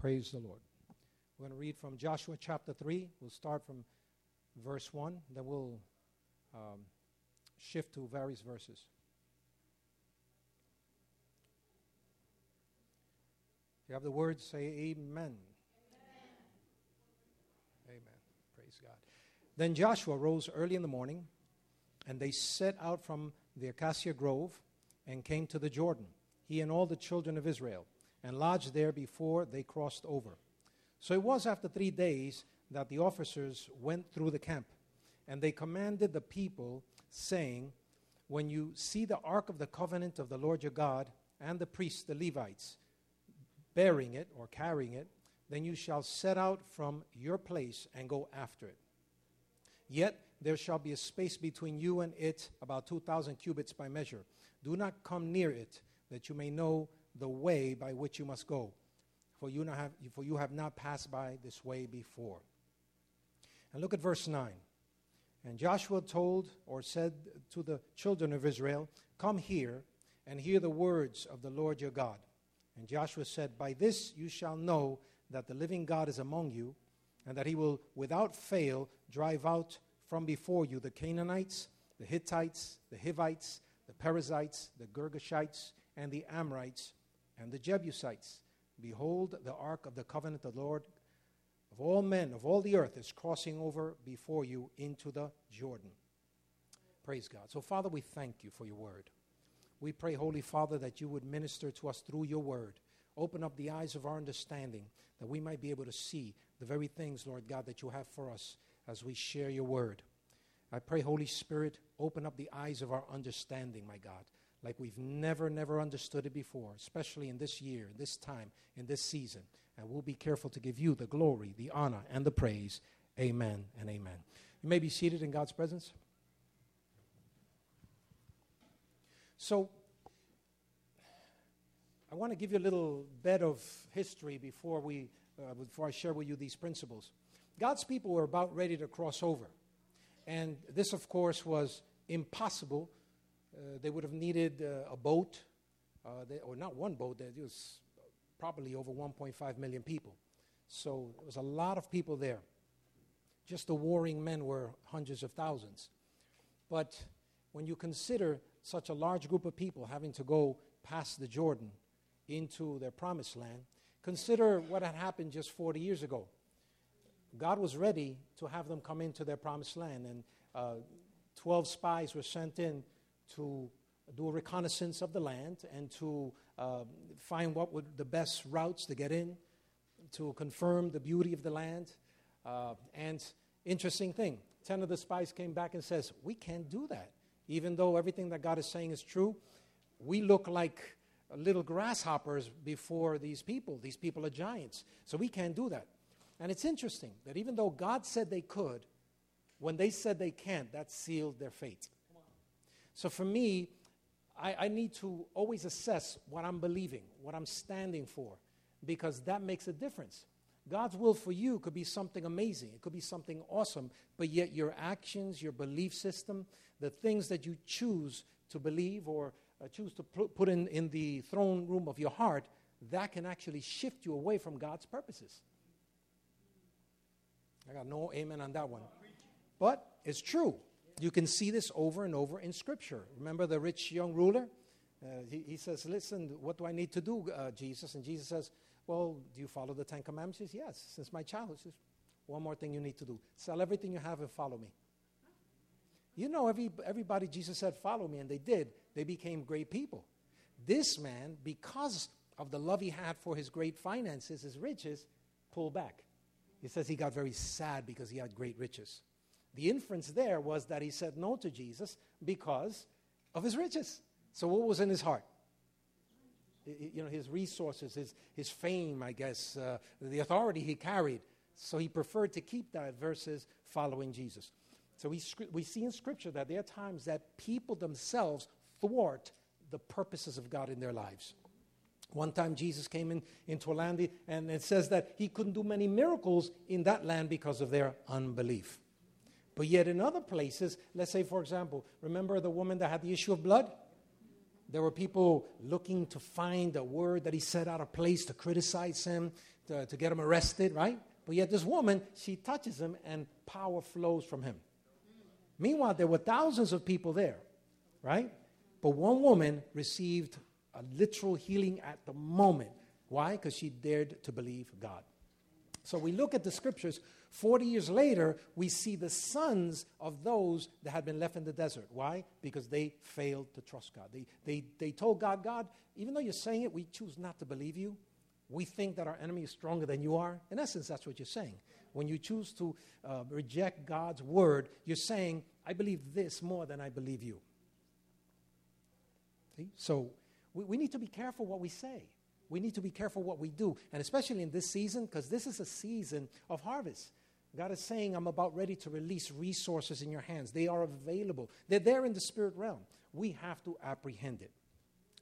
Praise the Lord. We're going to read from Joshua chapter 3. We'll start from verse 1, then we'll um, shift to various verses. If you have the words, say amen. amen. Amen. Praise God. Then Joshua rose early in the morning, and they set out from the acacia grove and came to the Jordan, he and all the children of Israel, and lodged there before they crossed over. So it was after three days that the officers went through the camp, and they commanded the people, saying, When you see the ark of the covenant of the Lord your God, and the priests, the Levites, bearing it or carrying it, then you shall set out from your place and go after it. Yet there shall be a space between you and it, about 2,000 cubits by measure. Do not come near it, that you may know the way by which you must go, for you, have, for you have not passed by this way before. And look at verse 9. And Joshua told or said to the children of Israel, Come here and hear the words of the Lord your God. And Joshua said, By this you shall know that the living God is among you, and that he will without fail drive out from before you the Canaanites, the Hittites, the Hivites, the Perizzites, the Girgashites, and the Amorites, and the Jebusites. Behold, the ark of the covenant of the Lord of all men, of all the earth, is crossing over before you into the Jordan. Praise God. So, Father, we thank you for your word. We pray, Holy Father, that you would minister to us through your word. Open up the eyes of our understanding that we might be able to see the very things, Lord God, that you have for us as we share your word. I pray, Holy Spirit, open up the eyes of our understanding, my God, like we've never, never understood it before, especially in this year, this time, in this season. And we'll be careful to give you the glory, the honor, and the praise. Amen and amen. You may be seated in God's presence. So, I want to give you a little bit of history before, we, uh, before I share with you these principles. God's people were about ready to cross over. And this, of course, was impossible. Uh, they would have needed uh, a boat, uh, they, or not one boat, there was probably over 1.5 million people. So there was a lot of people there. Just the warring men were hundreds of thousands. But when you consider such a large group of people having to go past the Jordan into their promised land, consider what had happened just 40 years ago. God was ready to have them come into their promised land, and uh, 12 spies were sent in to do a reconnaissance of the land and to uh, find what would the best routes to get in, to confirm the beauty of the land. Uh, and interesting thing, 10 of the spies came back and says, "We can't do that. Even though everything that God is saying is true, we look like little grasshoppers before these people. These people are giants. So we can't do that." And it's interesting that even though God said they could, when they said they can't, that sealed their fate. So for me, I, I, need to always assess what I'm believing, what I'm standing for, because that makes a difference. God's will for you could be something amazing, it could be something awesome, but yet your actions, your belief system, the things that you choose to believe or uh, choose to put in, in the throne room of your heart, that can actually shift you away from God's purposes. I got no amen on that one. But it's true. You can see this over and over in Scripture. Remember the rich young ruler? Uh, he, he, says, Listen, what do I need to do, uh, Jesus? And Jesus says, Well, do you follow the Ten Commandments? He says, Yes, since my childhood. He says, One more thing you need to do sell everything you have and follow me. You know, every, everybody, Jesus said, Follow me, and they did. They became great people. This man, because of the love he had for his great finances, his riches, pulled back. He says he got very sad because he had great riches. The inference there was that he said no to Jesus because of his riches. So, what was in his heart? You know, his resources, his, his fame, I guess, uh, the authority he carried. So, he preferred to keep that versus following Jesus. So, we, we see in Scripture that there are times that people themselves thwart the purposes of God in their lives. One time Jesus came in, into a land and it says that he couldn't do many miracles in that land because of their unbelief. But yet in other places, let's say for example, remember the woman that had the issue of blood? There were people looking to find a word that he said out of place to criticize him, to, to get him arrested, right? But yet, this woman, she touches him and power flows from him. Meanwhile, there were thousands of people there, right? But one woman received a literal healing at the moment. Why? Because she dared to believe God. So we look at the scriptures. 40 years later, we see the sons of those that had been left in the desert. Why? Because they failed to trust God. They, they, they told God, God, even though you're saying it, we choose not to believe you. We think that our enemy is stronger than you are. In essence, that's what you're saying. When you choose to uh, reject God's word, you're saying, I believe this more than I believe you. See? So we, we need to be careful what we say. We need to be careful what we do, and especially in this season, because this is a season of harvest. God is saying, I'm about ready to release resources in your hands. They are available, they're there in the spirit realm. We have to apprehend it.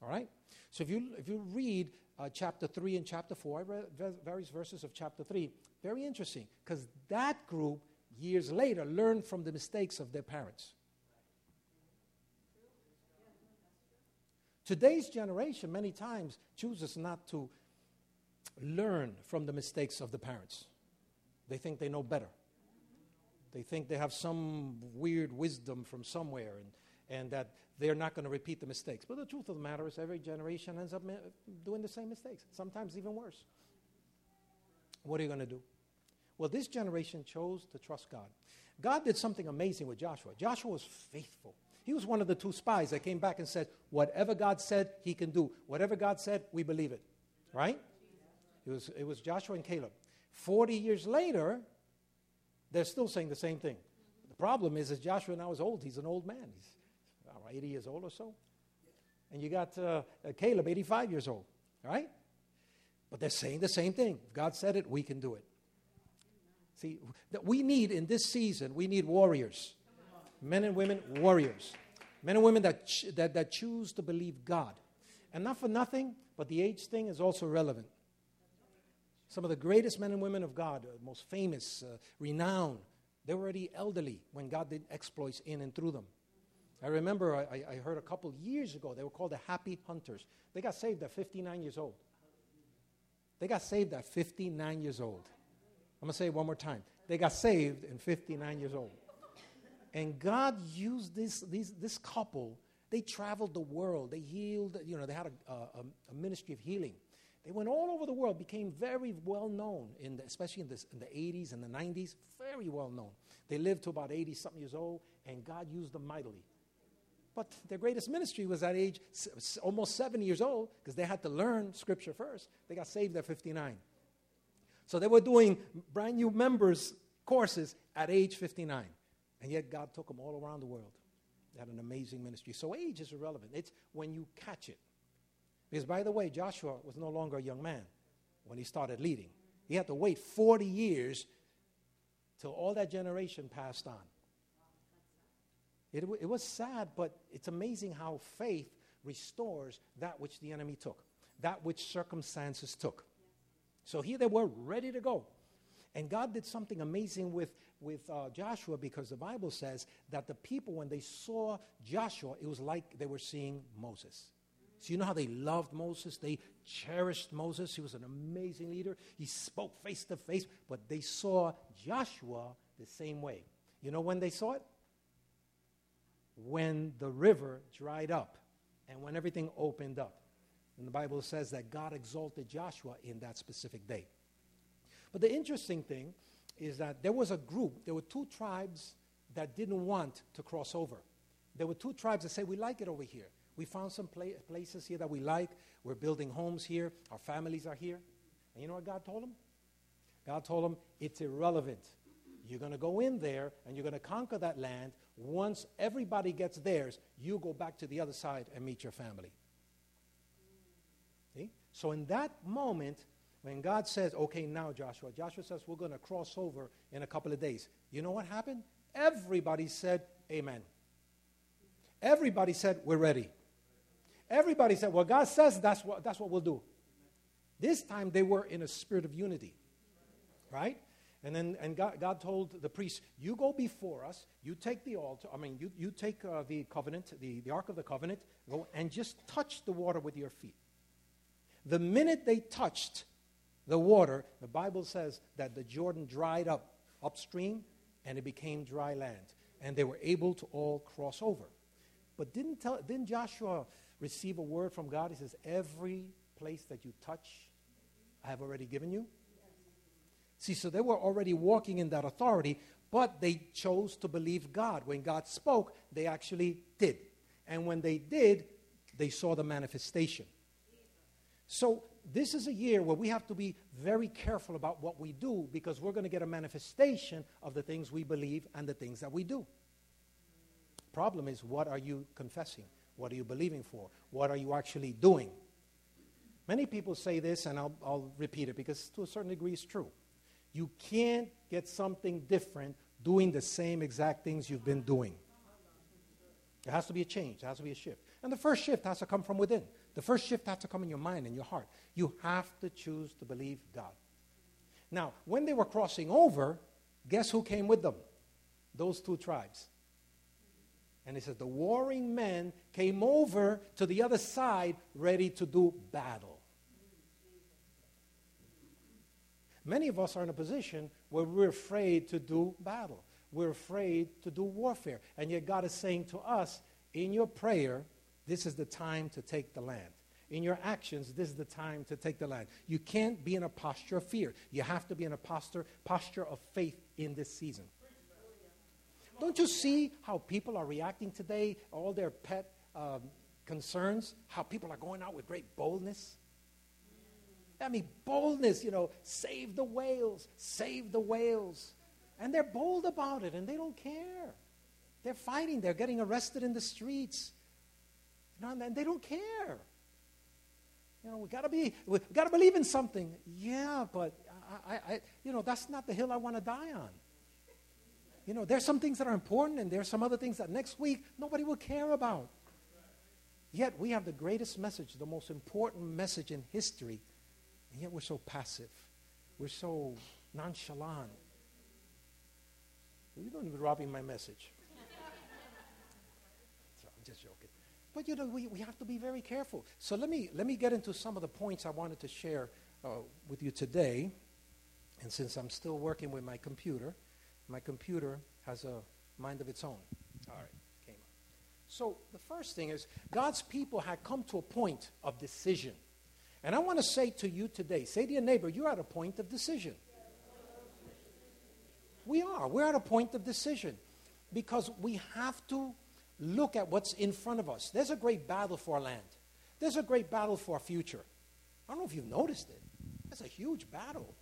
All right? So if you, if you read uh, chapter 3 and chapter 4, I read various verses of chapter 3, very interesting, because that group, years later, learned from the mistakes of their parents. Today's generation, many times, chooses not to learn from the mistakes of the parents. They think they know better. They think they have some weird wisdom from somewhere and, and that they're not going to repeat the mistakes. But the truth of the matter is, every generation ends up doing the same mistakes, sometimes even worse. What are you going to do? Well, this generation chose to trust God. God did something amazing with Joshua. Joshua was faithful. He was one of the two spies that came back and said, Whatever God said, he can do. Whatever God said, we believe it. Right? It was, it was Joshua and Caleb. 40 years later, they're still saying the same thing. The problem is, is Joshua now is old. He's an old man. He's 80 years old or so. And you got uh, Caleb, 85 years old. Right? But they're saying the same thing. If God said it, we can do it. See, that we need in this season, we need warriors men and women warriors, men and women that, ch- that, that choose to believe God. And not for nothing, but the age thing is also relevant. Some of the greatest men and women of God, uh, most famous, uh, renowned, they were already elderly when God did exploits in and through them. I remember I, I heard a couple years ago, they were called the Happy Hunters. They got saved at 59 years old. They got saved at 59 years old. I'm going to say it one more time. They got saved in 59 years old. And God used this, these, this couple. They traveled the world. They healed, you know, they had a, a, a ministry of healing. They went all over the world, became very well known, in the, especially in, this, in the 80s and the 90s, very well known. They lived to about 80 something years old, and God used them mightily. But their greatest ministry was at age almost 70 years old because they had to learn scripture first. They got saved at 59. So they were doing brand new members courses at age 59. And yet God took them all around the world. They had an amazing ministry. So age is irrelevant. It's when you catch it. Because, by the way, Joshua was no longer a young man when he started leading. He had to wait 40 years till all that generation passed on. It, it was sad, but it's amazing how faith restores that which the enemy took, that which circumstances took. So here they were ready to go. And God did something amazing with, with uh, Joshua because the Bible says that the people, when they saw Joshua, it was like they were seeing Moses. So, you know how they loved Moses? They cherished Moses. He was an amazing leader. He spoke face to face, but they saw Joshua the same way. You know when they saw it? When the river dried up and when everything opened up. And the Bible says that God exalted Joshua in that specific day. But the interesting thing is that there was a group, there were two tribes that didn't want to cross over. There were two tribes that said, We like it over here. We found some pla- places here that we like. We're building homes here. Our families are here. And you know what God told them? God told them, It's irrelevant. You're going to go in there and you're going to conquer that land. Once everybody gets theirs, you go back to the other side and meet your family. See? So in that moment, when God says, okay, now Joshua, Joshua says, we're going to cross over in a couple of days. You know what happened? Everybody said, amen. Everybody said, we're ready. Everybody said, well, God says that's what, that's what we'll do. This time they were in a spirit of unity, right? And then and God, God told the priest, You go before us, you take the altar, I mean, you, you take uh, the covenant, the, the Ark of the Covenant, go and just touch the water with your feet. The minute they touched the water, the Bible says that the Jordan dried up upstream and it became dry land. And they were able to all cross over. But didn't, tell, didn't Joshua receive a word from God? He says, Every place that you touch, I have already given you. See, so they were already walking in that authority, but they chose to believe God. When God spoke, they actually did. And when they did, they saw the manifestation. So, this is a year where we have to be very careful about what we do because we're going to get a manifestation of the things we believe and the things that we do. Problem is, what are you confessing? What are you believing for? What are you actually doing? Many people say this, and I'll, I'll repeat it because to a certain degree it's true. You can't get something different doing the same exact things you've been doing. There has to be a change, there has to be a shift. And the first shift has to come from within. The first shift has to come in your mind and your heart. You have to choose to believe God. Now, when they were crossing over, guess who came with them? Those two tribes. And he says, the warring men came over to the other side ready to do battle. Many of us are in a position where we're afraid to do battle. We're afraid to do warfare. And yet God is saying to us, in your prayer, this is the time to take the land. In your actions, this is the time to take the land. You can't be in a posture of fear. You have to be in a posture, posture of faith in this season. Don't you see how people are reacting today, all their pet um, concerns, how people are going out with great boldness? I mean, boldness, you know, save the whales, save the whales. And they're bold about it and they don't care. They're fighting, they're getting arrested in the streets. You know, and they don't care. You know, we gotta be, we gotta believe in something. Yeah, but I, I, I you know, that's not the hill I want to die on. You know, there's some things that are important, and there's some other things that next week nobody will care about. Yet we have the greatest message, the most important message in history and yet we're so passive. We're so nonchalant. You don't even robbing my message. so I'm just joking. But you know, we, we have to be very careful. So let me, let me get into some of the points I wanted to share uh, with you today. And since I'm still working with my computer, my computer has a mind of its own. All right, came up. So the first thing is God's people had come to a point of decision. And I want to say to you today say to your neighbor, you're at a point of decision. We are. We're at a point of decision because we have to look at what's in front of us. There's a great battle for our land, there's a great battle for our future. I don't know if you've noticed it. It's a huge battle.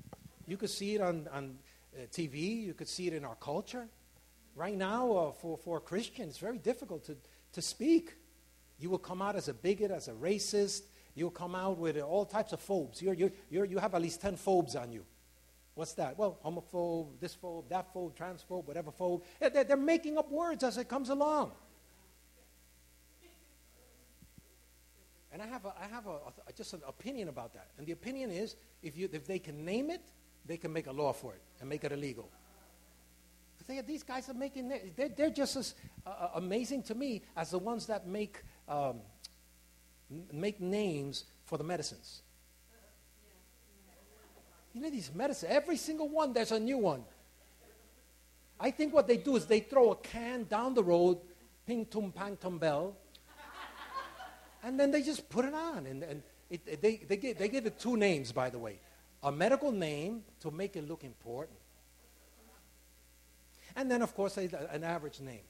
You could see it on, on TV, you could see it in our culture. Right now, uh, for, for a Christian, it's very difficult to, to speak. You will come out as a bigot, as a racist, You'll come out with all types of phobes. You're, you're, you're, you have at least 10 phobes on you. What's that? Well, homophobe, this phobe, that phobe, transphobe, whatever phobe. They're, they're making up words as it comes along. And I have, a, I have a, a, just an opinion about that. And the opinion is if, you, if they can name it, they can make a law for it and make it illegal. They, these guys are making, they're, they're just as uh, amazing to me as the ones that make um, make names for the medicines. You know these medicines, every single one, there's a new one. I think what they do is they throw a can down the road, ping tum pang tum bell, and then they just put it on. And, and it, they, they, give, they give it two names, by the way a medical name to make it look important. And then, of course, an average name.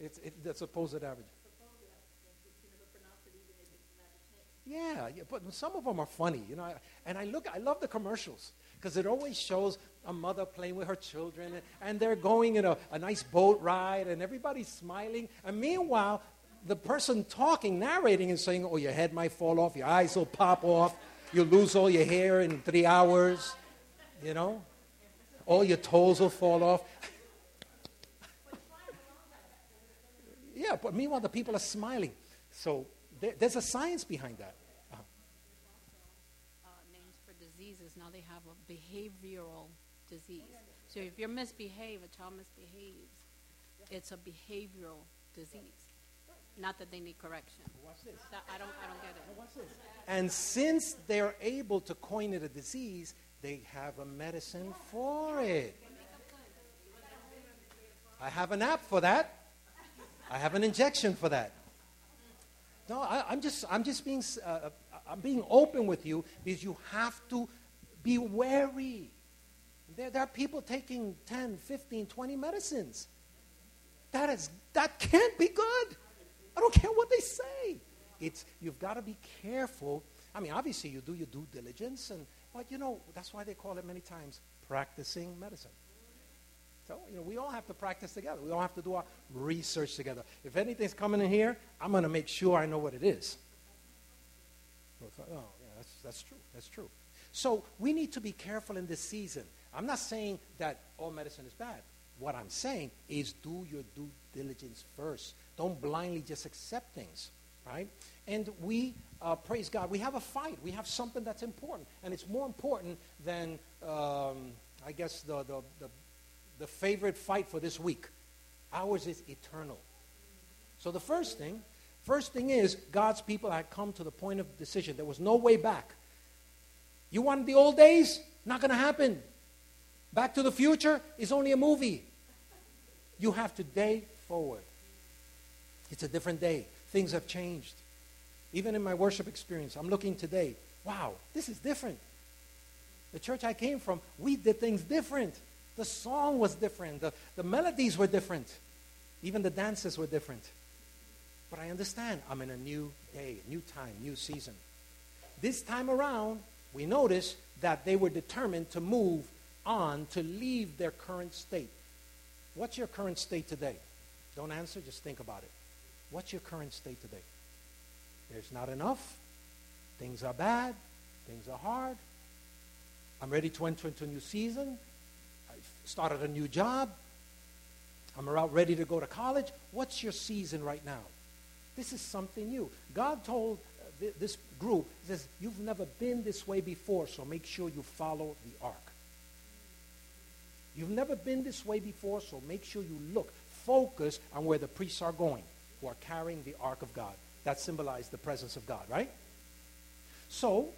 It's, it, the supposed average. Yeah, yeah, but some of them are funny, you know. And I look, I love the commercials because it always shows a mother playing with her children, and, and they're going in a, a nice boat ride, and everybody's smiling. And meanwhile, the person talking, narrating, is saying, "Oh, your head might fall off, your eyes will pop off, you'll lose all your hair in three hours, you know, all your toes will fall off." yeah, but meanwhile, the people are smiling. So there, there's a science behind that. Uh, names for diseases, now they have a behavioral disease. So if you misbehave, a child misbehaves, it's a behavioral disease. Not that they need correction. Watch this. I don't, I don't get it. Watch this. And since they're able to coin it a disease, they have a medicine for it. I have an app for that. I have an injection for that. No, I, am just, I'm just being, uh, uh, I'm being open with you because you have to be wary. There, there are people taking 10, 15, 20 medicines. That is, that can't be good. I don't care what they say. It's, you've got to be careful. I mean, obviously, you do your due diligence, and, but you know, that's why they call it many times practicing medicine. So, you know, we all have to practice together. We all have to do our research together. If anything's coming in here, I'm going to make sure I know what it is. Oh, oh, yeah, that's, that's true. That's true. So we need to be careful in this season. I'm not saying that all medicine is bad. What I'm saying is do your due diligence first. Don't blindly just accept things, right? And we, uh, praise God, we have a fight. We have something that's important. And it's more important than, um, I guess, the, the, the the favorite fight for this week. Ours is eternal. So the first thing, first thing is God's people had come to the point of decision. There was no way back. You want the old days? Not going to happen. Back to the future is only a movie. You have today forward. It's a different day. Things have changed. Even in my worship experience, I'm looking today. Wow, this is different. The church I came from, we did things different. The song was different. The, the melodies were different. Even the dances were different. But I understand I'm in a new day, new time, new season. This time around, we notice that they were determined to move on, to leave their current state. What's your current state today? Don't answer, just think about it. What's your current state today? There's not enough. Things are bad. Things are hard. I'm ready to enter into a new season I started a new job. I'm about ready to go to college. What's your season right now? This is something new. God told uh, this group, He says, You've never been this way before, so make sure you follow the ark. You've never been this way before, so make sure you look, focus on where the priests are going, who are carrying the ark of God. That symbolized the presence of God, right? So,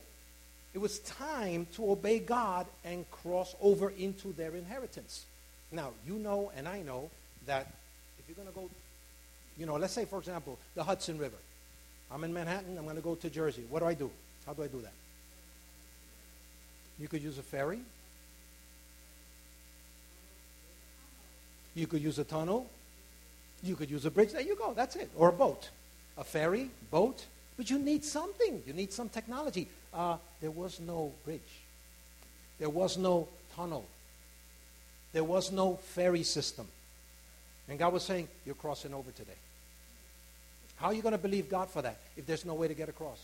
it was time to obey God and cross over into their inheritance. Now, you know and I know that if you're going to go, you know, let's say, for example, the Hudson River. I'm in Manhattan, I'm going to go to Jersey. What do I do? How do I do that? You could use a ferry. You could use a tunnel. You could use a bridge. There you go. That's it. Or a boat. A ferry, boat. But you need something. You need some technology uh, there was no bridge. There was no tunnel. There was no ferry system. And God was saying, You're crossing over today. How are you going to believe God for that if there's no way to get across?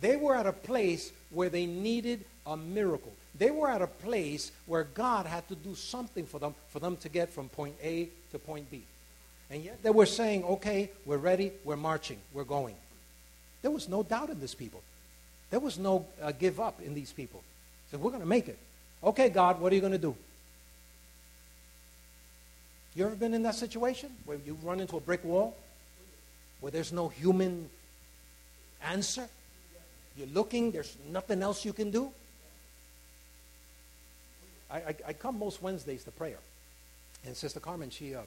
They were at a place where they needed a miracle. They were at a place where God had to do something for them for them to get from point A to point B. And yet they were saying, okay, we're ready, we're marching, we're going. There was no doubt in these people. There was no uh, give up in these people. So we're going to make it. Okay, God, what are you going to do? You ever been in that situation where you run into a brick wall, where there's no human answer? You're looking, there's nothing else you can do? I, I, I come most Wednesdays to prayer. And Sister Carmen, she, uh,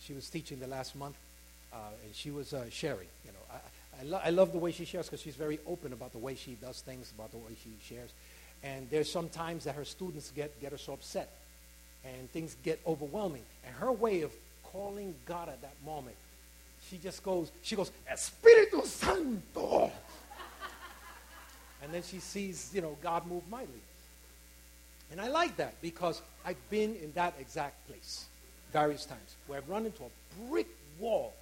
she was teaching the last month, uh, and she was uh, sharing. You know, I, I, lo- I love the way she shares because she's very open about the way she does things, about the way she shares. And there's some times that her students get, get her so upset and things get overwhelming. And her way of calling God at that moment, she just goes, she goes, Espiritu Santo. and then she sees, you know, God move mightily. And I like that because I've been in that exact place various times where I've run into a brick wall.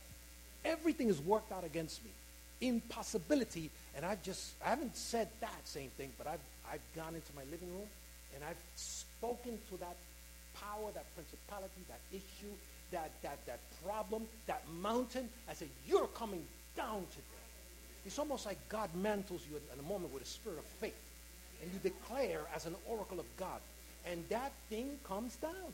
Everything is worked out against me impossibility. And I've just, I haven't said that same thing, but I've, I've gone into my living room and I've spoken to that power, that principality, that issue, that, that, that problem, that mountain. I said, You're coming down today. It's almost like God mantles you in a moment with a spirit of faith. And you declare as an oracle of God. And that thing comes down.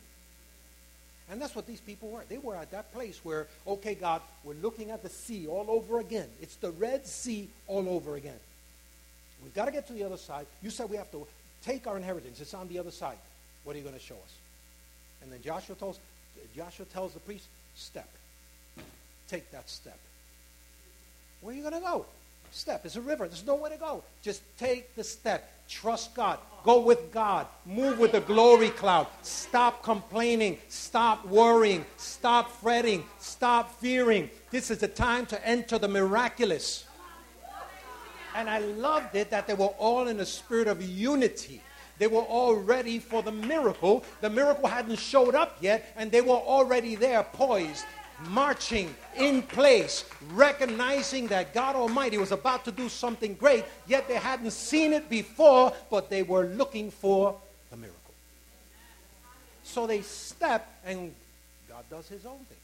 And that's what these people were. They were at that place where, okay, God, we're looking at the sea all over again. It's the Red Sea all over again. We've got to get to the other side. You said we have to take our inheritance. It's on the other side. What are you going to show us? And then Joshua tells, Joshua tells the priest, step. Take that step. Where are you going to go? Step. It's a river. There's nowhere to go. Just take the step. Trust God. Go with God. Move with the glory cloud. Stop complaining. Stop worrying. Stop fretting. Stop fearing. This is the time to enter the miraculous. And I loved it that they were all in a spirit of unity. They were all ready for the miracle. The miracle hadn't showed up yet, and they were already there, poised, marching in place, recognizing that God Almighty was about to do something great, yet they hadn't seen it before, but they were looking for the miracle. So they step, and God does his own thing.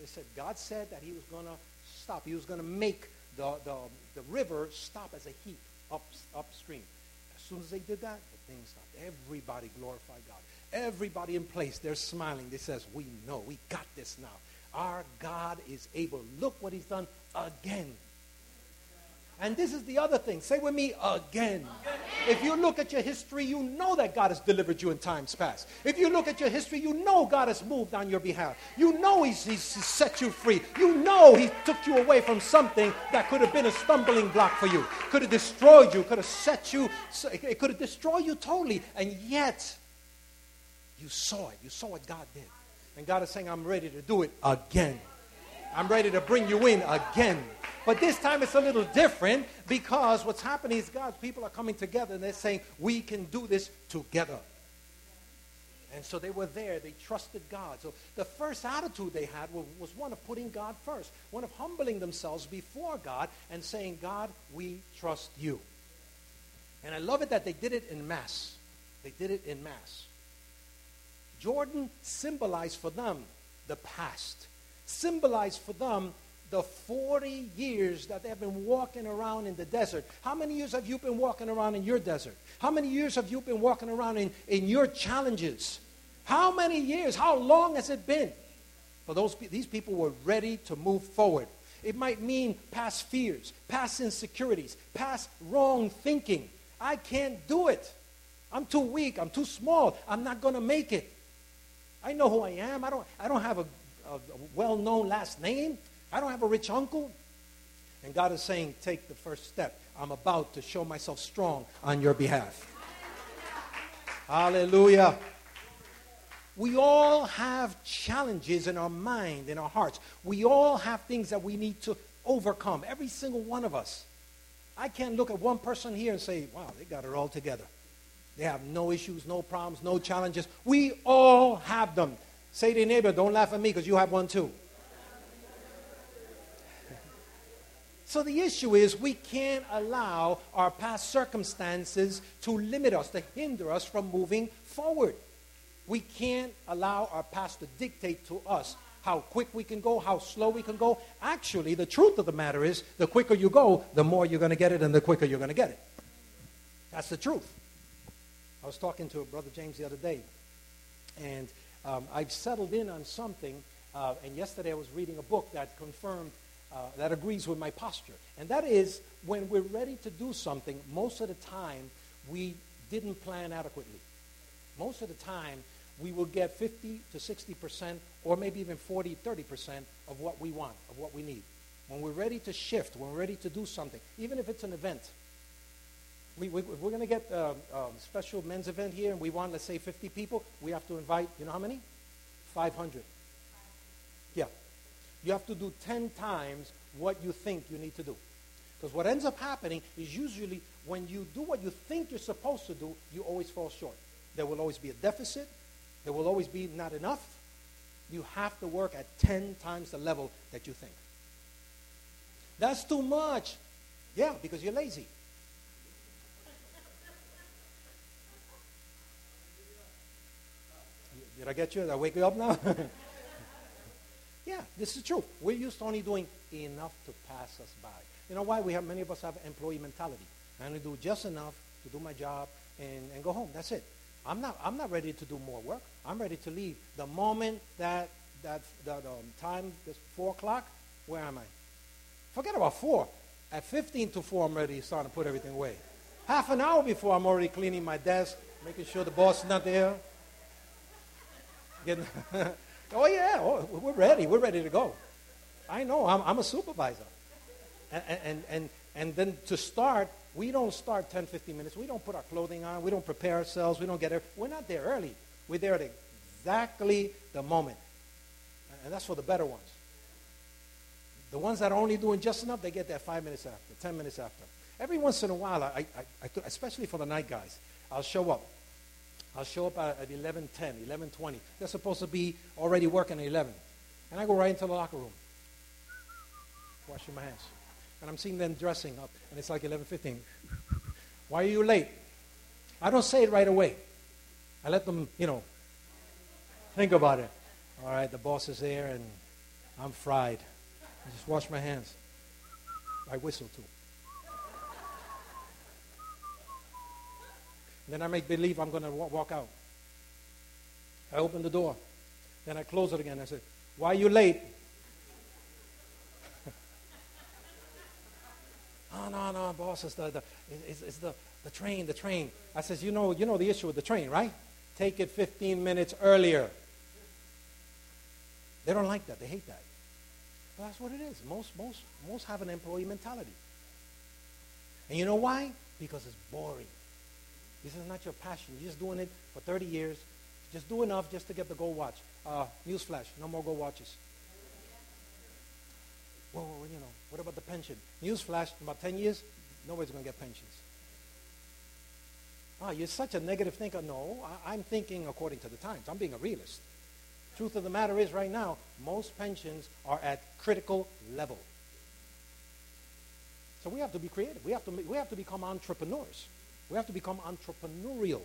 They said, God said that he was going to stop. He was going to make the, the, the river stop as a heap up, upstream. As soon as they did that, the thing stopped. Everybody glorified God. Everybody in place, they're smiling. They says, we know, we got this now. Our God is able. Look what he's done again. And this is the other thing. Say with me, again. If you look at your history, you know that God has delivered you in times past. If you look at your history, you know God has moved on your behalf. You know He's, he's set you free. You know He took you away from something that could have been a stumbling block for you, could have destroyed you, could have set you, it could have destroyed you totally. And yet, you saw it. You saw what God did. And God is saying, I'm ready to do it again. I'm ready to bring you in again. But this time it's a little different because what's happening is God's people are coming together and they're saying, we can do this together. And so they were there. They trusted God. So the first attitude they had was, was, one of putting God first, one of humbling themselves before God and saying, God, we trust you. And I love it that they did it in mass. They did it in mass. Jordan symbolized for them the past, symbolized for them the 40 years that they've been walking around in the desert. How many years have you been walking around in your desert? How many years have you been walking around in, in your challenges? How many years? How long has it been? For those, these people were ready to move forward. It might mean past fears, past insecurities, past wrong thinking. I can't do it. I'm too weak. I'm too small. I'm not going to make it. I know who I am. I don't, I don't have a, a well known last name. I don't have a rich uncle. And God is saying, take the first step. I'm about to show myself strong on your behalf. Hallelujah. We all have challenges in our mind, in our hearts. We all have things that we need to overcome. Every single one of us. I can't look at one person here and say, wow, they got it all together. They have no issues, no problems, no challenges. We all have them. Say to your neighbor, don't laugh at me because you have one too. So the issue is we can't allow our past circumstances to limit us, to hinder us from moving forward. We can't allow our past to dictate to us how quick we can go, how slow we can go. Actually, the truth of the matter is the quicker you go, the more you're going to get it and the quicker you're going to get it. That's the truth. I was talking to a Brother James the other day, and um, I've settled in on something. Uh, and yesterday I was reading a book that confirmed uh, that agrees with my posture. And that is when we're ready to do something, most of the time we didn't plan adequately. Most of the time we will get 50 to 60% or maybe even 40, 30% of what we want, of what we need. When we're ready to shift, when we're ready to do something, even if it's an event, we, we, we're going to get a, a special men's event here and we want, let's say, 50 people, we have to invite, you know how many? 500. Yeah. You have to do 10 times what you think you need to do. Because what ends up happening is usually when you do what you think you're supposed to do, you always fall short. There will always be a deficit. There will always be not enough. You have to work at 10 times the level that you think. That's too much. Yeah, because you're lazy. Did I get you? Did I wake you up now? Yeah, this is true. We're used to only doing enough to pass us by. You know why? We have many of us have employee mentality. I only do just enough to do my job and, and go home. That's it. I'm not, I'm not ready to do more work. I'm ready to leave. The moment that, that, that um, time is 4 o'clock, where am I? Forget about 4. At 15 to 4, I'm ready starting to put everything away. Half an hour before, I'm already cleaning my desk, making sure the boss is not there. Oh, yeah, oh, we're ready. We're ready to go. I know, I'm, I'm a supervisor. And, and, and, and then to start, we don't start 10, 15 minutes. We don't put our clothing on. We don't prepare ourselves. We don't get there. We're not there early. We're there at exactly the moment. And that's for the better ones. The ones that are only doing just enough, they get there five minutes after, 10 minutes after. Every once in a while, I, I, I, especially for the night guys, I'll show up. I'll show up at, at 11.10, 11.20. They're supposed to be already working at 11. And I go right into the locker room, washing my hands. And I'm seeing them dressing up, and it's like 11.15. Why are you late? I don't say it right away. I let them, you know, think about it. All right, the boss is there, and I'm fried. I just wash my hands. I whistle too. Then I make believe I'm going to walk out. I open the door. Then I close it again. I say, Why are you late? oh, no, no, boss, it's the, the, it's, it's the, the train, the train. I says, you know, you know the issue with the train, right? Take it 15 minutes earlier. They don't like that. They hate that. But that's what it is. Most, most, most have an employee mentality. And you know why? Because it's boring. This is not your passion. You're just doing it for 30 years. Just do enough just to get the gold watch. Uh, newsflash, no more gold watches. Well, you know, what about the pension? Newsflash, in about 10 years, nobody's going to get pensions. Oh, you're such a negative thinker. No, I, I'm thinking according to the times. I'm being a realist. Truth of the matter is, right now, most pensions are at critical level. So we have to be creative. We have to, we have to become entrepreneurs. We have to become entrepreneurial.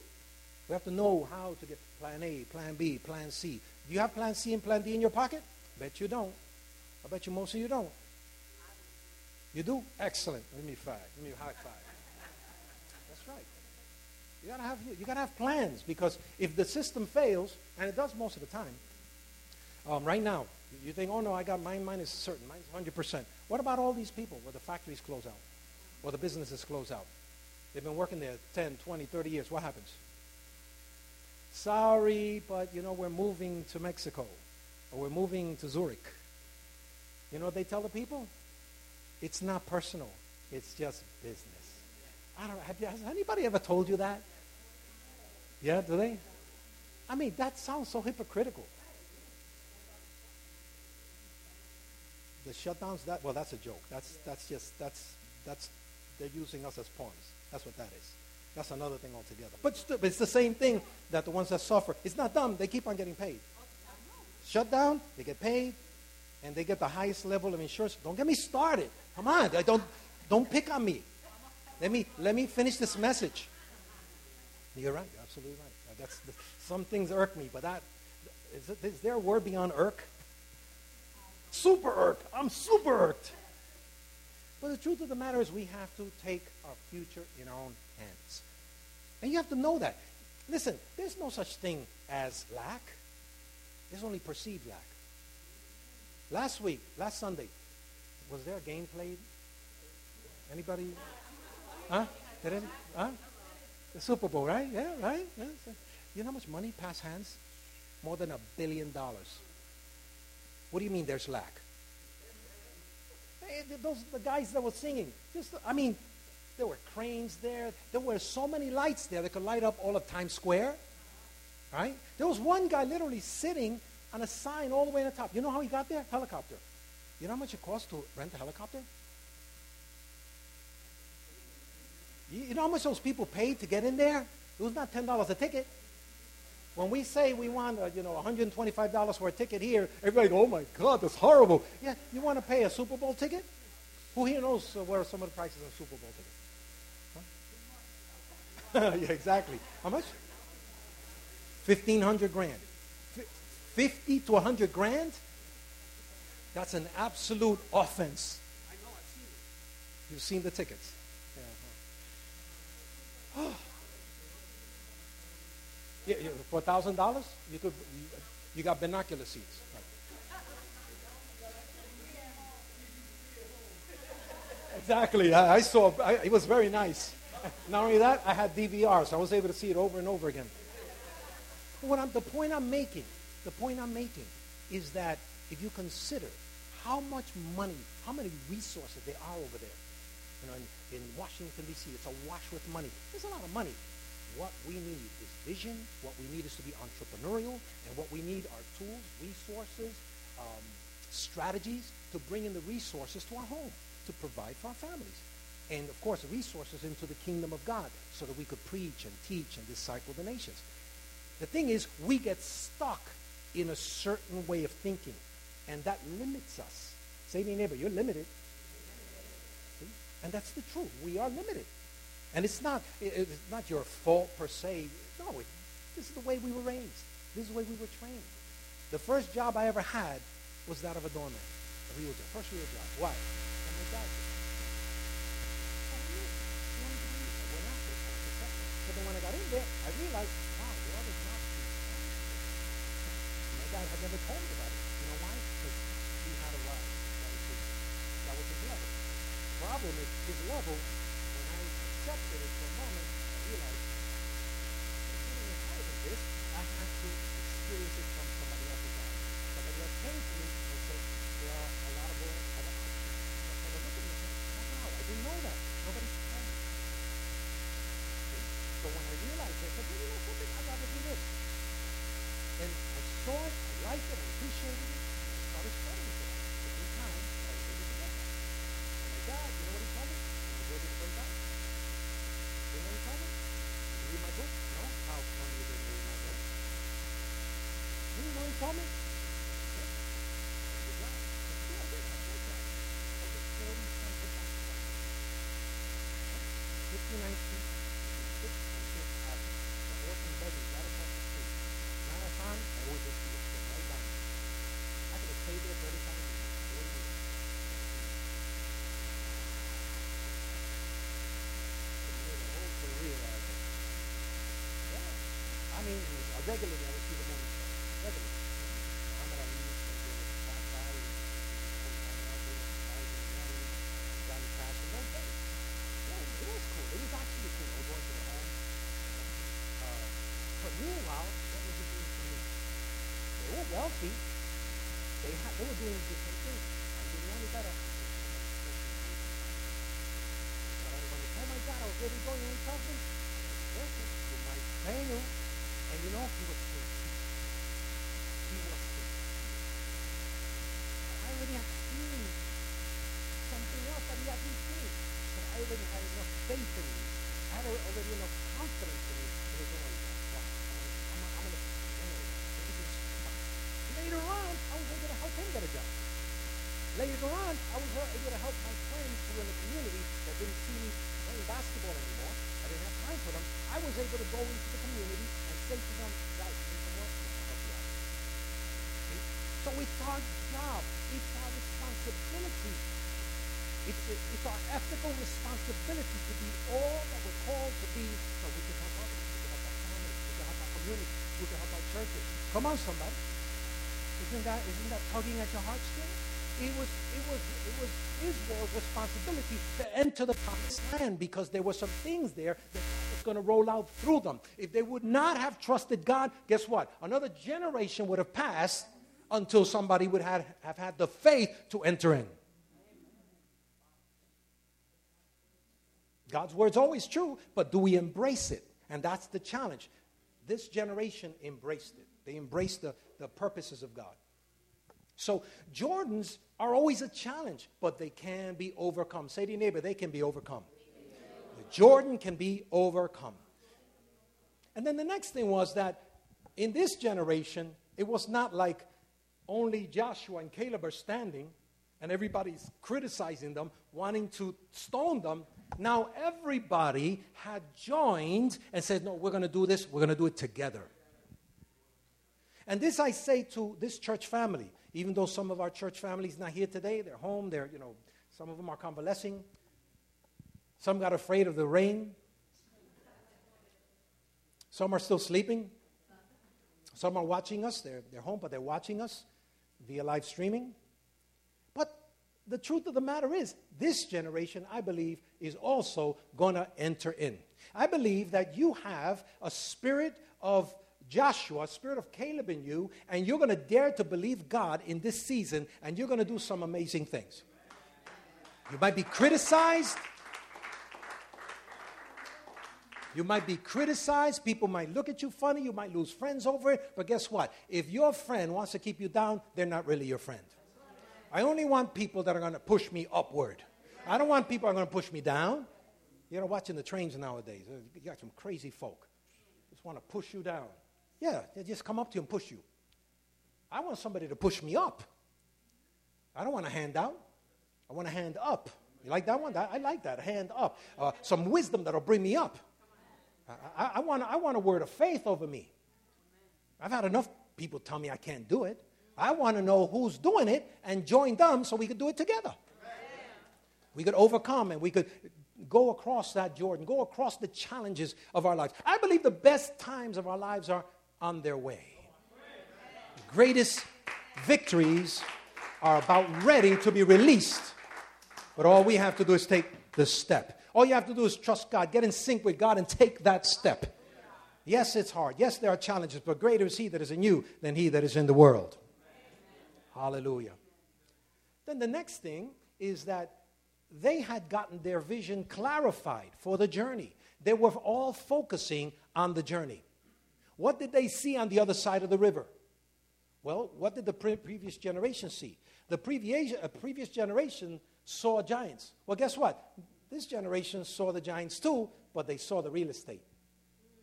We have to know how to get plan A, plan B, plan C. Do you have plan C and plan D in your pocket? Bet you don't. I bet you most of you don't. You do? Excellent. Give me five. Give me a high five. That's right. You gotta have you gotta have plans because if the system fails, and it does most of the time, um, right now, you think, oh no, I got mine, mine is certain, mine's 100%. What about all these people where the factories close out, or the businesses close out? They've been working there 10, 20, 30 years. What happens? Sorry, but you know, we're moving to Mexico or we're moving to Zurich. You know what they tell the people? It's not personal. It's just business. I don't know. Has anybody ever told you that? Yeah, do they? I mean, that sounds so hypocritical. The shutdowns, that well, that's a joke. That's that's just that's that's they're using us as pawns. That's what that is. That's another thing altogether. But, st- it's the same thing that the ones that suffer. It's not dumb. They keep on getting paid. Shut down, they get paid, and they get the highest level of insurance. Don't get me started. Come on, don't don't pick on me. Let me let me finish this message. You're right. You're absolutely right. That's the, some things irk me, but that is there a word beyond irk? Super irk. I'm super irked. But the truth of the matter is we have to take our future in our own hands. And you have to know that. Listen, there's no such thing as lack. There's only perceived lack. Last week, last Sunday, was there a game played? Anybody? Huh? Did? Huh? The Super Bowl, right? Yeah, right? Yeah. You know how much money passed hands? More than a billion dollars. What do you mean there's lack? Those the guys that were singing. Just, I mean, there were cranes there. There were so many lights there that could light up all of Times Square. Right? There was one guy literally sitting on a sign all the way on the top. You know how he got there? Helicopter. You know how much it costs to rent a helicopter? You know how much those people paid to get in there? It was not ten dollars a ticket. When we say we want, uh, you know, $125 for a ticket here, everybody go, oh my God, that's horrible. Yeah, you want to pay a Super Bowl ticket? Who here knows uh, what are some of the prices of Super Bowl tickets? Huh? yeah, exactly. How much? 1500 grand. 50 to 100 grand? That's an absolute offense. I know, I've seen it. You've seen the tickets. Yeah. Yeah, yeah for thousand dollars, you could you, got binocular seats. Exactly. I, I saw. I, it was very nice. Not only that, I had DVR, so I was able to see it over and over again. What I'm, the point I'm making, the point I'm making, is that if you consider how much money, how many resources there are over there, you know, in, in Washington D.C., it's awash with money. There's a lot of money. What we need is vision. What we need is to be entrepreneurial, and what we need are tools, resources, um, strategies to bring in the resources to our home to provide for our families. And of course, resources into the kingdom of God so that we could preach and teach and disciple the nations. The thing is, we get stuck in a certain way of thinking, and that limits us. Say to your neighbor, you're limited. See? And that's the truth. We are limited. And it's not, it's not your fault per se. No, it, this is the way we were raised. This is the way we were trained. The first job I ever had was that of a doorman, a real job, first real job. Why? So then when I got in there, I realized, wow, the other jobs My dad had never told me about it. You know why? Because he had a lot. That was his, level. The problem is his level, accepted it for a moment, I realized, getting higher than this, I had to experience it from somebody else's eyes. Somebody else came to me and said, there are a lot of other options. i didn't know that. Nobody told me. So when I realized it, I said, well, you know something? I'd rather do this. And I saw it, I liked it, I appreciated it, and I started studying it. It took time, I was able to that. And my dad, you know what he told me? When I go to the first time? You what he told? You read my book? No? How come you didn't read my book? You what he told me? 1996, I just had the horse and buggy right across the street. Marathon, I always just see it right down. I could have stayed there 35 years, 40 years. Made a whole career out of it. Yeah. I mean, regularly I would see the show. Regularly. Cool. Was actually cool. I going to the home. Uh, but meanwhile? They were wealthy. They had, they were doing different things. I'm getting only better. But I, told my dad I was ready to go, you know what he told And you know, he was sick. He was sick. I already had seen something else that he hadn't seen. I already had enough faith in him. I had already enough confidence in him. And they go, wow, I'm, going Later on, I was able to help him get a job. Later on, I was able to help my friends who were in the community that didn't see me playing basketball anymore. I didn't have time for them. I was able to go into the community say to them, work? I'll help you out. See? So it's our job. It's our responsibility it's, it's our ethical responsibility to be all that we're called to be so we can help others, we can help our families, we can help our community, we can help our churches. Come on, somebody. Isn't that, isn't that tugging at your heartstrings? It was, it, was, it was Israel's responsibility to enter the promised land because there were some things there that Going to roll out through them. If they would not have trusted God, guess what? Another generation would have passed until somebody would have, have had the faith to enter in. God's word's always true, but do we embrace it? And that's the challenge. This generation embraced it. They embraced the, the purposes of God. So Jordans are always a challenge, but they can be overcome. Say to your neighbor, they can be overcome. Jordan can be overcome. And then the next thing was that in this generation, it was not like only Joshua and Caleb are standing and everybody's criticizing them, wanting to stone them. Now everybody had joined and said, No, we're going to do this, we're going to do it together. And this I say to this church family Even though some of our church families not here today, they're home, they're, you know, some of them are convalescing. Some got afraid of the rain. Some are still sleeping. Some are watching us. They're, they're home, but they're watching us via live streaming. But the truth of the matter is, this generation, I believe, is also going to enter in. I believe that you have a spirit of Joshua, a spirit of Caleb in you, and you're going to dare to believe God in this season, and you're going to do some amazing things. You might be criticized. You might be criticized. People might look at you funny. You might lose friends over it. But guess what? If your friend wants to keep you down, they're not really your friend. I only want people that are going to push me upward. I don't want people that are going to push me down. You know, watching the trains nowadays, uh, you got some crazy folk. Just want to push you down. Yeah, they just come up to you and push you. I want somebody to push me up. I don't want a handout. I want a hand up. You like that one? I like that, hand up. Uh, some wisdom that'll bring me up. I, I, want, I want a word of faith over me. I've had enough people tell me I can't do it. I want to know who's doing it and join them so we could do it together. We could overcome and we could go across that Jordan, go across the challenges of our lives. I believe the best times of our lives are on their way. Greatest victories are about ready to be released. But all we have to do is take the step. All you have to do is trust God, get in sync with God, and take that step. Yes, it's hard. Yes, there are challenges, but greater is He that is in you than He that is in the world. Hallelujah. Then the next thing is that they had gotten their vision clarified for the journey. They were all focusing on the journey. What did they see on the other side of the river? Well, what did the pre- previous generation see? The previous, uh, previous generation saw giants. Well, guess what? This generation saw the giants too, but they saw the real estate.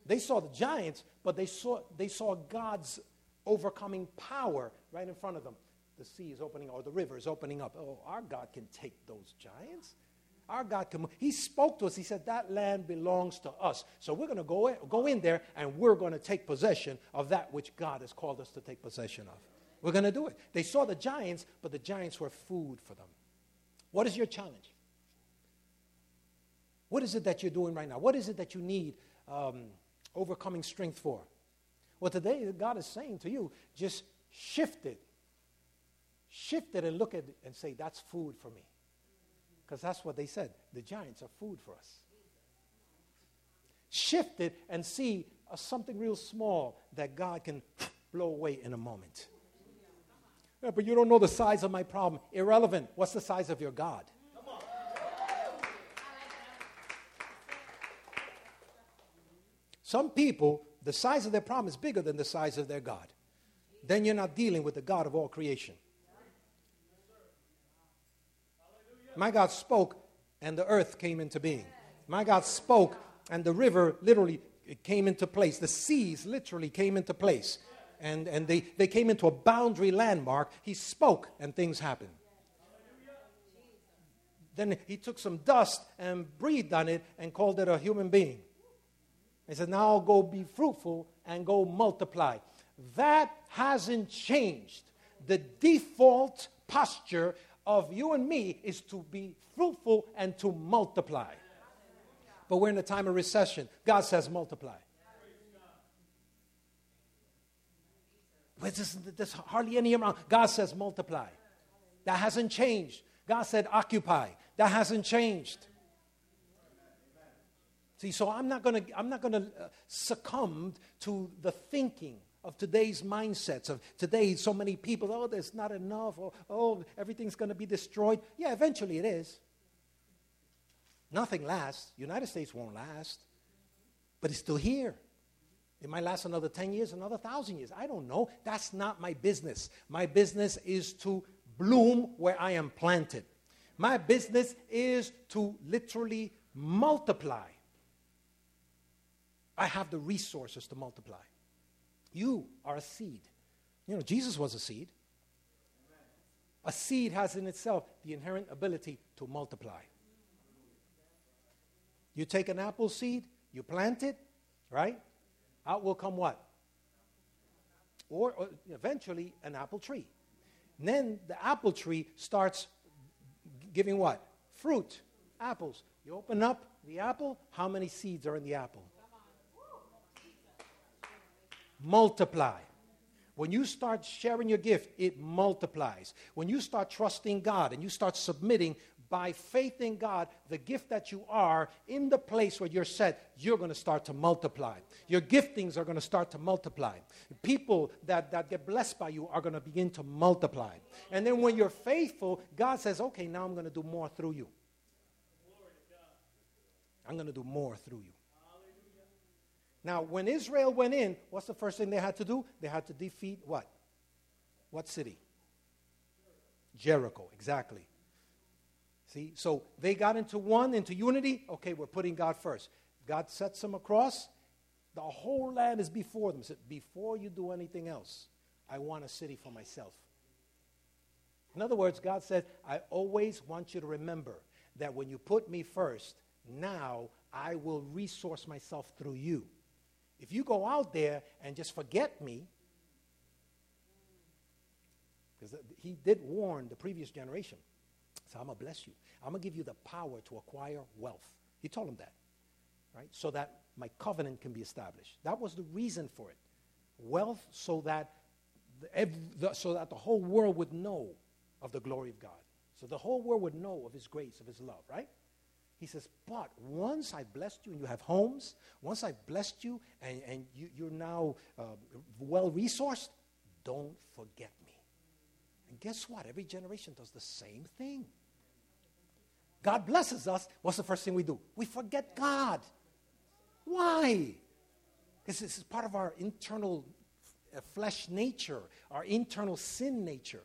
They saw the giants, but they saw, they saw God's overcoming power right in front of them. The sea is opening, or the river is opening up. Oh, our God can take those giants. Our God can. He spoke to us. He said, That land belongs to us. So we're going to go in, go in there and we're going to take possession of that which God has called us to take possession of. We're going to do it. They saw the giants, but the giants were food for them. What is your challenge? What is it that you're doing right now? What is it that you need um, overcoming strength for? Well, today, God is saying to you, just shift it. Shift it and look at it and say, that's food for me. Because that's what they said. The giants are food for us. Shift it and see uh, something real small that God can blow away in a moment. Yeah, but you don't know the size of my problem. Irrelevant. What's the size of your God? Some people, the size of their problem is bigger than the size of their God. Then you're not dealing with the God of all creation. My God spoke, and the earth came into being. My God spoke, and the river literally came into place. The seas literally came into place. And, and they, they came into a boundary landmark. He spoke, and things happened. Then he took some dust and breathed on it and called it a human being. He said, Now go be fruitful and go multiply. That hasn't changed. The default posture of you and me is to be fruitful and to multiply. But we're in a time of recession. God says multiply. But there's, there's hardly any around. God says multiply. That hasn't changed. God said occupy. That hasn't changed. See, so I'm not going to I'm not going to uh, succumb to the thinking of today's mindsets of today so many people oh there's not enough or oh everything's going to be destroyed. Yeah, eventually it is. Nothing lasts. United States won't last. But it's still here. It might last another 10 years, another 1,000 years. I don't know. That's not my business. My business is to bloom where I am planted. My business is to literally multiply I have the resources to multiply. You are a seed. You know, Jesus was a seed. A seed has in itself the inherent ability to multiply. You take an apple seed, you plant it, right? Out will come what? Or, or eventually an apple tree. And then the apple tree starts giving what? Fruit, apples. You open up the apple, how many seeds are in the apple? Multiply. When you start sharing your gift, it multiplies. When you start trusting God and you start submitting by faith in God, the gift that you are in the place where you're set, you're going to start to multiply. Your giftings are going to start to multiply. People that, that get blessed by you are going to begin to multiply. And then when you're faithful, God says, okay, now I'm going to do more through you. I'm going to do more through you. Now, when Israel went in, what's the first thing they had to do? They had to defeat what? What city? Jericho, exactly. See, so they got into one, into unity. Okay, we're putting God first. God sets them across. The whole land is before them. Said, before you do anything else, I want a city for myself. In other words, God said, I always want you to remember that when you put me first, now I will resource myself through you. If you go out there and just forget me, because he did warn the previous generation so I'm going to bless you. I'm going to give you the power to acquire wealth. He told him that, right? So that my covenant can be established. That was the reason for it. Wealth so that the, the, so that the whole world would know of the glory of God. So the whole world would know of his grace, of his love, right? He says, but once I've blessed you and you have homes, once I've blessed you and, and you, are now uh, well resourced, don't forget me. And guess what? Every generation does the same thing. God blesses us. What's the first thing we do? We forget God. Why? Because this is part of our internal uh, flesh nature, our internal sin nature.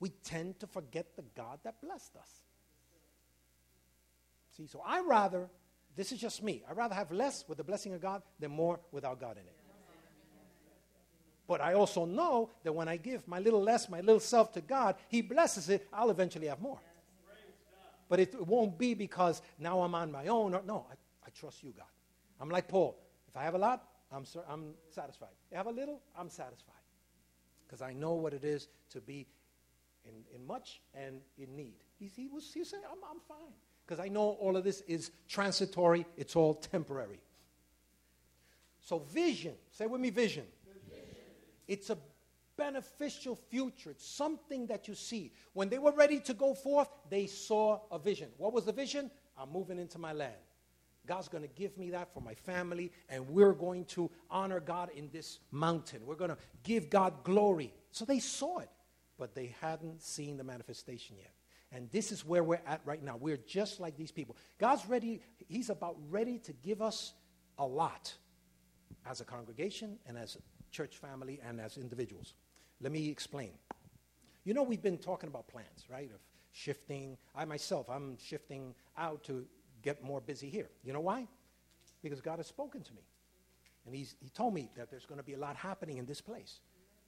We tend to forget the God that blessed us. See, so I rather, this is just me, I'd rather have less with the blessing of God than more without God in it. But I also know that when I give my little less, my little self to God, He blesses it, I'll eventually have more. But it won't be because now I'm on my own. Or, no, I, I trust you, God. I'm like Paul. If I have a lot, I'm, I'm satisfied. If I have a little, I'm satisfied. Because I know what it is to be in, in much and in need. He, he was he said, I'm, I'm fine. Because I know all of this is transitory, it's all temporary. So, vision, say with me, vision. It's a beneficial future. It's something that you see. When they were ready to go forth, they saw a vision. What was the vision? I'm moving into my land. God's going to give me that for my family, and we're going to honor God in this mountain. We're going to give God glory. So they saw it, but they hadn't seen the manifestation yet. And this is where we're at right now. We're just like these people. God's ready, He's about ready to give us a lot as a congregation and as a church family and as individuals. Let me explain. You know, we've been talking about plans, right? Of shifting. I myself, I'm shifting out to get more busy here. You know why? Because God has spoken to me. And he's, He told me that there's going to be a lot happening in this place.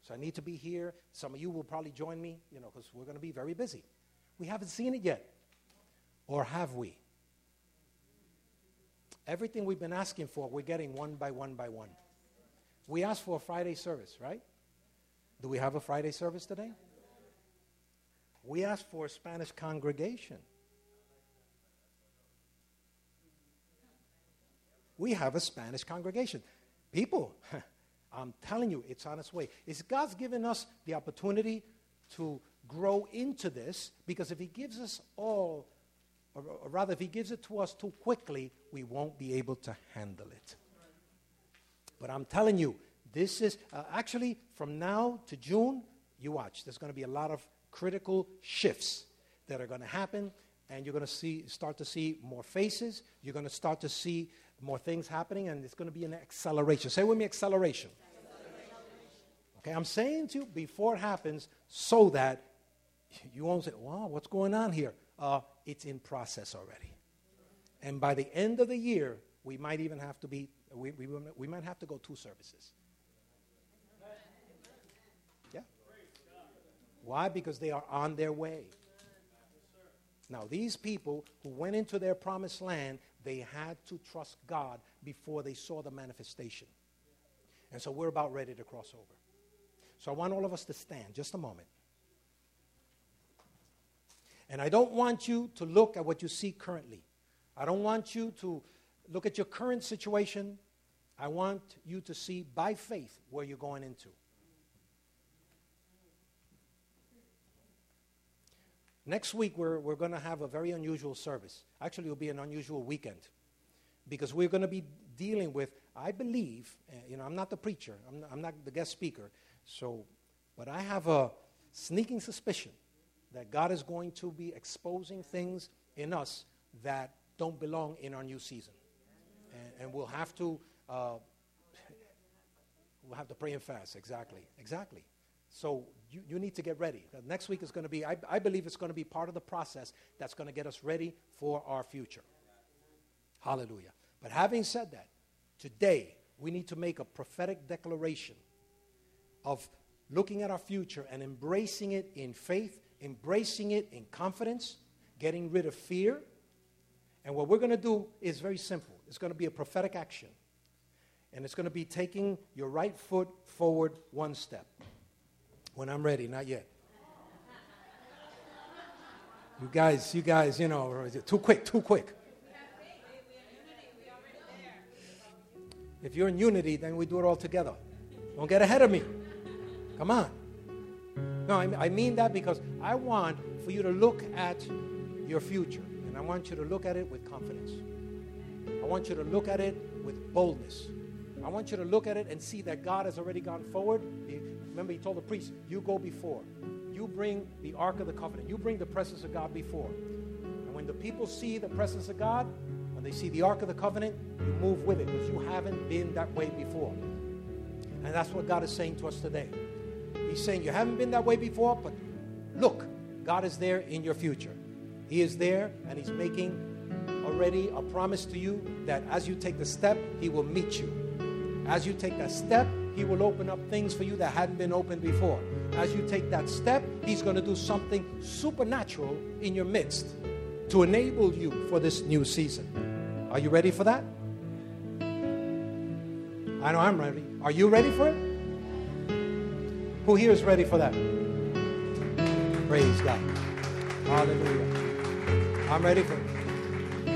So I need to be here. Some of you will probably join me, you know, because we're going to be very busy. We haven't seen it yet. Or have we? Everything we've been asking for, we're getting one by one by one. We asked for a Friday service, right? Do we have a Friday service today? We asked for a Spanish congregation. We have a Spanish congregation. People, I'm telling you, it's on its way. It's God's given us the opportunity to grow into this because if He gives us all, or, or rather, if He gives it to us too quickly, we won't be able to handle it. But I'm telling you, this is uh, actually from now to June, you watch. There's going to be a lot of critical shifts that are going to happen, and you're going to see, start to see more faces. You're going to start to see more things happening, and it's going to be an acceleration. Say with me, acceleration. acceleration. Okay, I'm saying to you before it happens so that you won't say, wow, what's going on here? Uh, it's in process already. And by the end of the year, we might even have to be we, we, we might have to go two services. Yeah. Why? Because they are on their way. Now, these people who went into their promised land, they had to trust God before they saw the manifestation. And so we're about ready to cross over. So I want all of us to stand just a moment. And I don't want you to look at what you see currently. I don't want you to look at your current situation. I want you to see by faith where you're going into. Next week, we're, we're going to have a very unusual service. Actually, it'll be an unusual weekend because we're going to be dealing with, I believe, uh, you know, I'm not the preacher, I'm not, I'm not the guest speaker, so, but I have a sneaking suspicion that God is going to be exposing things in us that don't belong in our new season. And, and we'll have to, uh, we'll have to pray and fast, exactly, exactly. So you, you need to get ready. Next week is going to be, I, I believe it's going to be part of the process that's going to get us ready for our future. Hallelujah. But having said that, today we need to make a prophetic declaration of looking at our future and embracing it in faith, embracing it in confidence, getting rid of fear. And what we're going to do is very simple it's going to be a prophetic action. And it's going to be taking your right foot forward one step. When I'm ready, not yet. You guys, you guys, you know, too quick, too quick. If you're in unity, then we do it all together. Don't get ahead of me. Come on. No, I mean that because I want for you to look at your future, and I want you to look at it with confidence. I want you to look at it with boldness. I want you to look at it and see that God has already gone forward. Remember, he told the priest, You go before. You bring the Ark of the Covenant. You bring the presence of God before. And when the people see the presence of God, when they see the Ark of the Covenant, you move with it because you haven't been that way before. And that's what God is saying to us today. He's saying, You haven't been that way before, but look, God is there in your future. He is there and He's making already a promise to you that as you take the step, He will meet you. As you take that step, he will open up things for you that hadn't been opened before. As you take that step, He's going to do something supernatural in your midst to enable you for this new season. Are you ready for that? I know I'm ready. Are you ready for it? Who here is ready for that? Praise God. Hallelujah. I'm ready for it.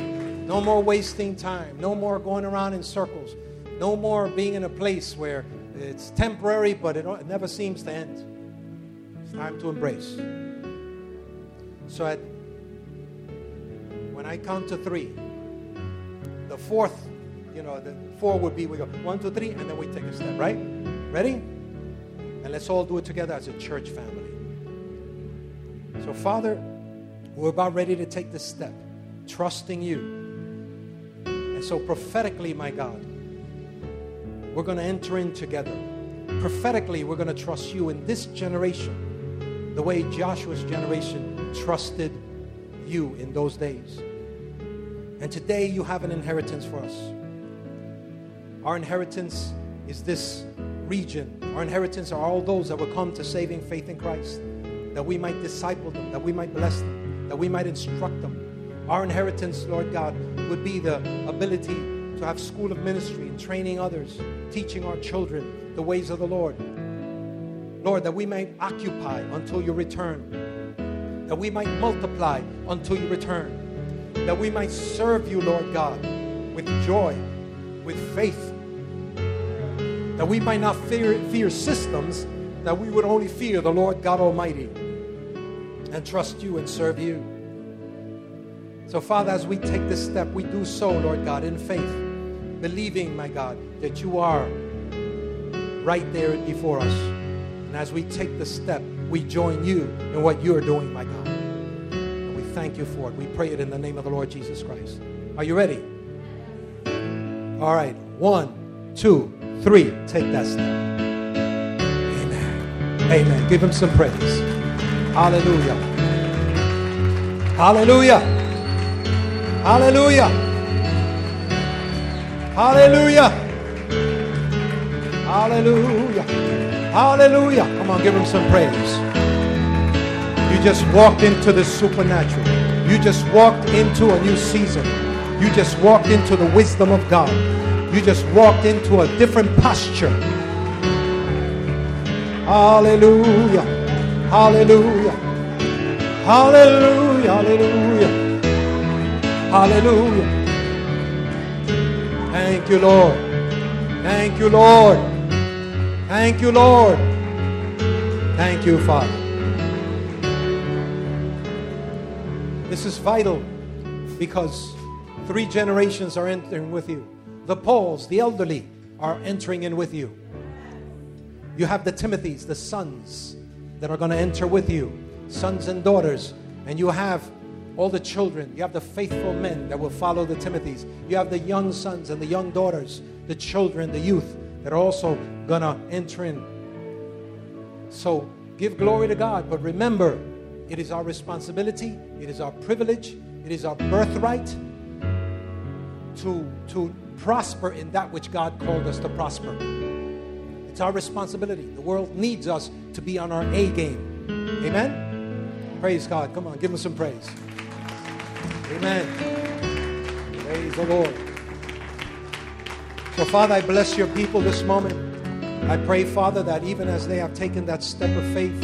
No more wasting time. No more going around in circles. No more being in a place where it's temporary, but it, never seems to end. It's time to embrace. So at, when I count to three, the fourth, you know, the four would be we go one, two, three, and then we take a step, right? Ready? And let's all do it together as a church family. So, Father, we're about ready to take this step, trusting you. And so, prophetically, my God, we're going to enter in together. Prophetically, we're going to trust you in this generation the way Joshua's generation trusted you in those days. And today you have an inheritance for us. Our inheritance is this region. Our inheritance are all those that will come to saving faith in Christ, that we might disciple them, that we might bless them, that we might instruct them. Our inheritance, Lord God, would be the ability to have school of ministry and training others, teaching our children the ways of the Lord. Lord, that we might occupy until you return, that we might multiply until you return, that we might serve you, Lord God, with joy, with faith, that we might not fear, fear systems, that we would only fear the Lord God Almighty and trust you and serve you. So, Father, as we take this step, we do so, Lord God, in faith believing, my God, that you are right there before us. And as we take the step, we join you in what you're doing, my God. And we thank you for it. We pray it in the name of the Lord Jesus Christ. Are you ready? All right. One, two, three. Take that step. Amen. Amen. Give him some praise. Hallelujah. Hallelujah. Hallelujah. Hallelujah. Hallelujah. Hallelujah. Come on, give him some praise. You just walked into the supernatural. You just walked into a new season. You just walked into the wisdom of God. You just walked into a different posture. Hallelujah. Hallelujah. Hallelujah, hallelujah, hallelujah. Thank you, Lord. Thank you, Lord. Thank you, Lord. Thank you, Father. This is vital because three generations are entering with you. The Pauls, the elderly, are entering in with you. You have the Timothys, the sons, that are going to enter with you, sons and daughters. And you have all the children. You have the faithful men that will follow the Timothys. You have the young sons and the young daughters, the children, the youth that are also going to enter in. So give glory to God. But remember, it is our responsibility, it is our privilege, it is our birthright to, to prosper in that which God called us to prosper. It's our responsibility. The world needs us to be on our A game. Amen? Praise God. Come on, give him some praise. Amen. Praise the Lord. So, Father, I bless your people this moment. I pray, Father, that even as they have taken that step of faith,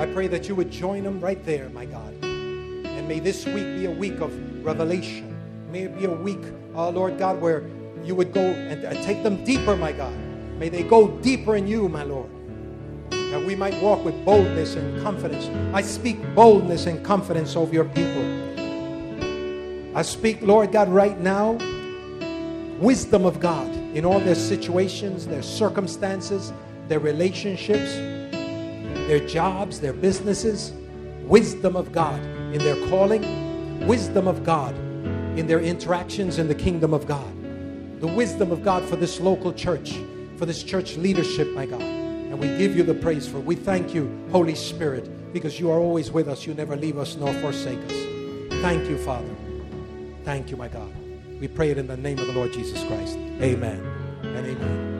I pray that you would join them right there, my God. And may this week be a week of revelation. May it be a week, uh, Lord God, where you would go and, and take them deeper, my God. May they go deeper in you, my Lord. That we might walk with boldness and confidence. I speak boldness and confidence over your people. I speak, Lord God, right now, wisdom of God in all their situations, their circumstances, their relationships, their jobs, their businesses. Wisdom of God in their calling, wisdom of God in their interactions in the kingdom of God. The wisdom of God for this local church, for this church leadership, my God. And we give you the praise for it. We thank you, Holy Spirit, because you are always with us. You never leave us nor forsake us. Thank you, Father. Thank you, my God. We pray it in the name of the Lord Jesus Christ. Amen and amen.